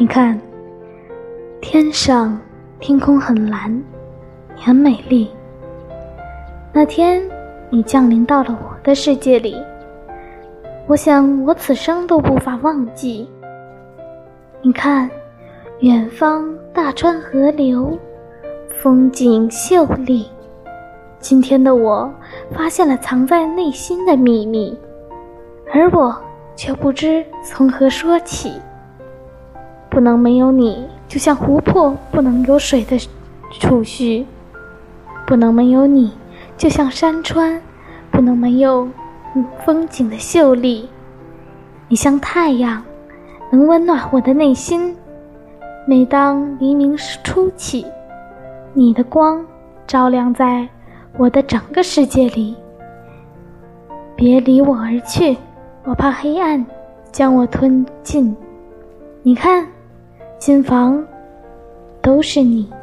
你看，天上天空很蓝，你很美丽。那天你降临到了我的世界里，我想我此生都无法忘记。你看，远方大川河流，风景秀丽。今天的我发现了藏在内心的秘密，而我却不知从何说起。不能没有你，就像湖泊不能有水的储蓄；不能没有你，就像山川不能没有风景的秀丽。你像太阳，能温暖我的内心。每当黎明时初起，你的光照亮在我的整个世界里。别离我而去，我怕黑暗将我吞进。你看。心房都是你。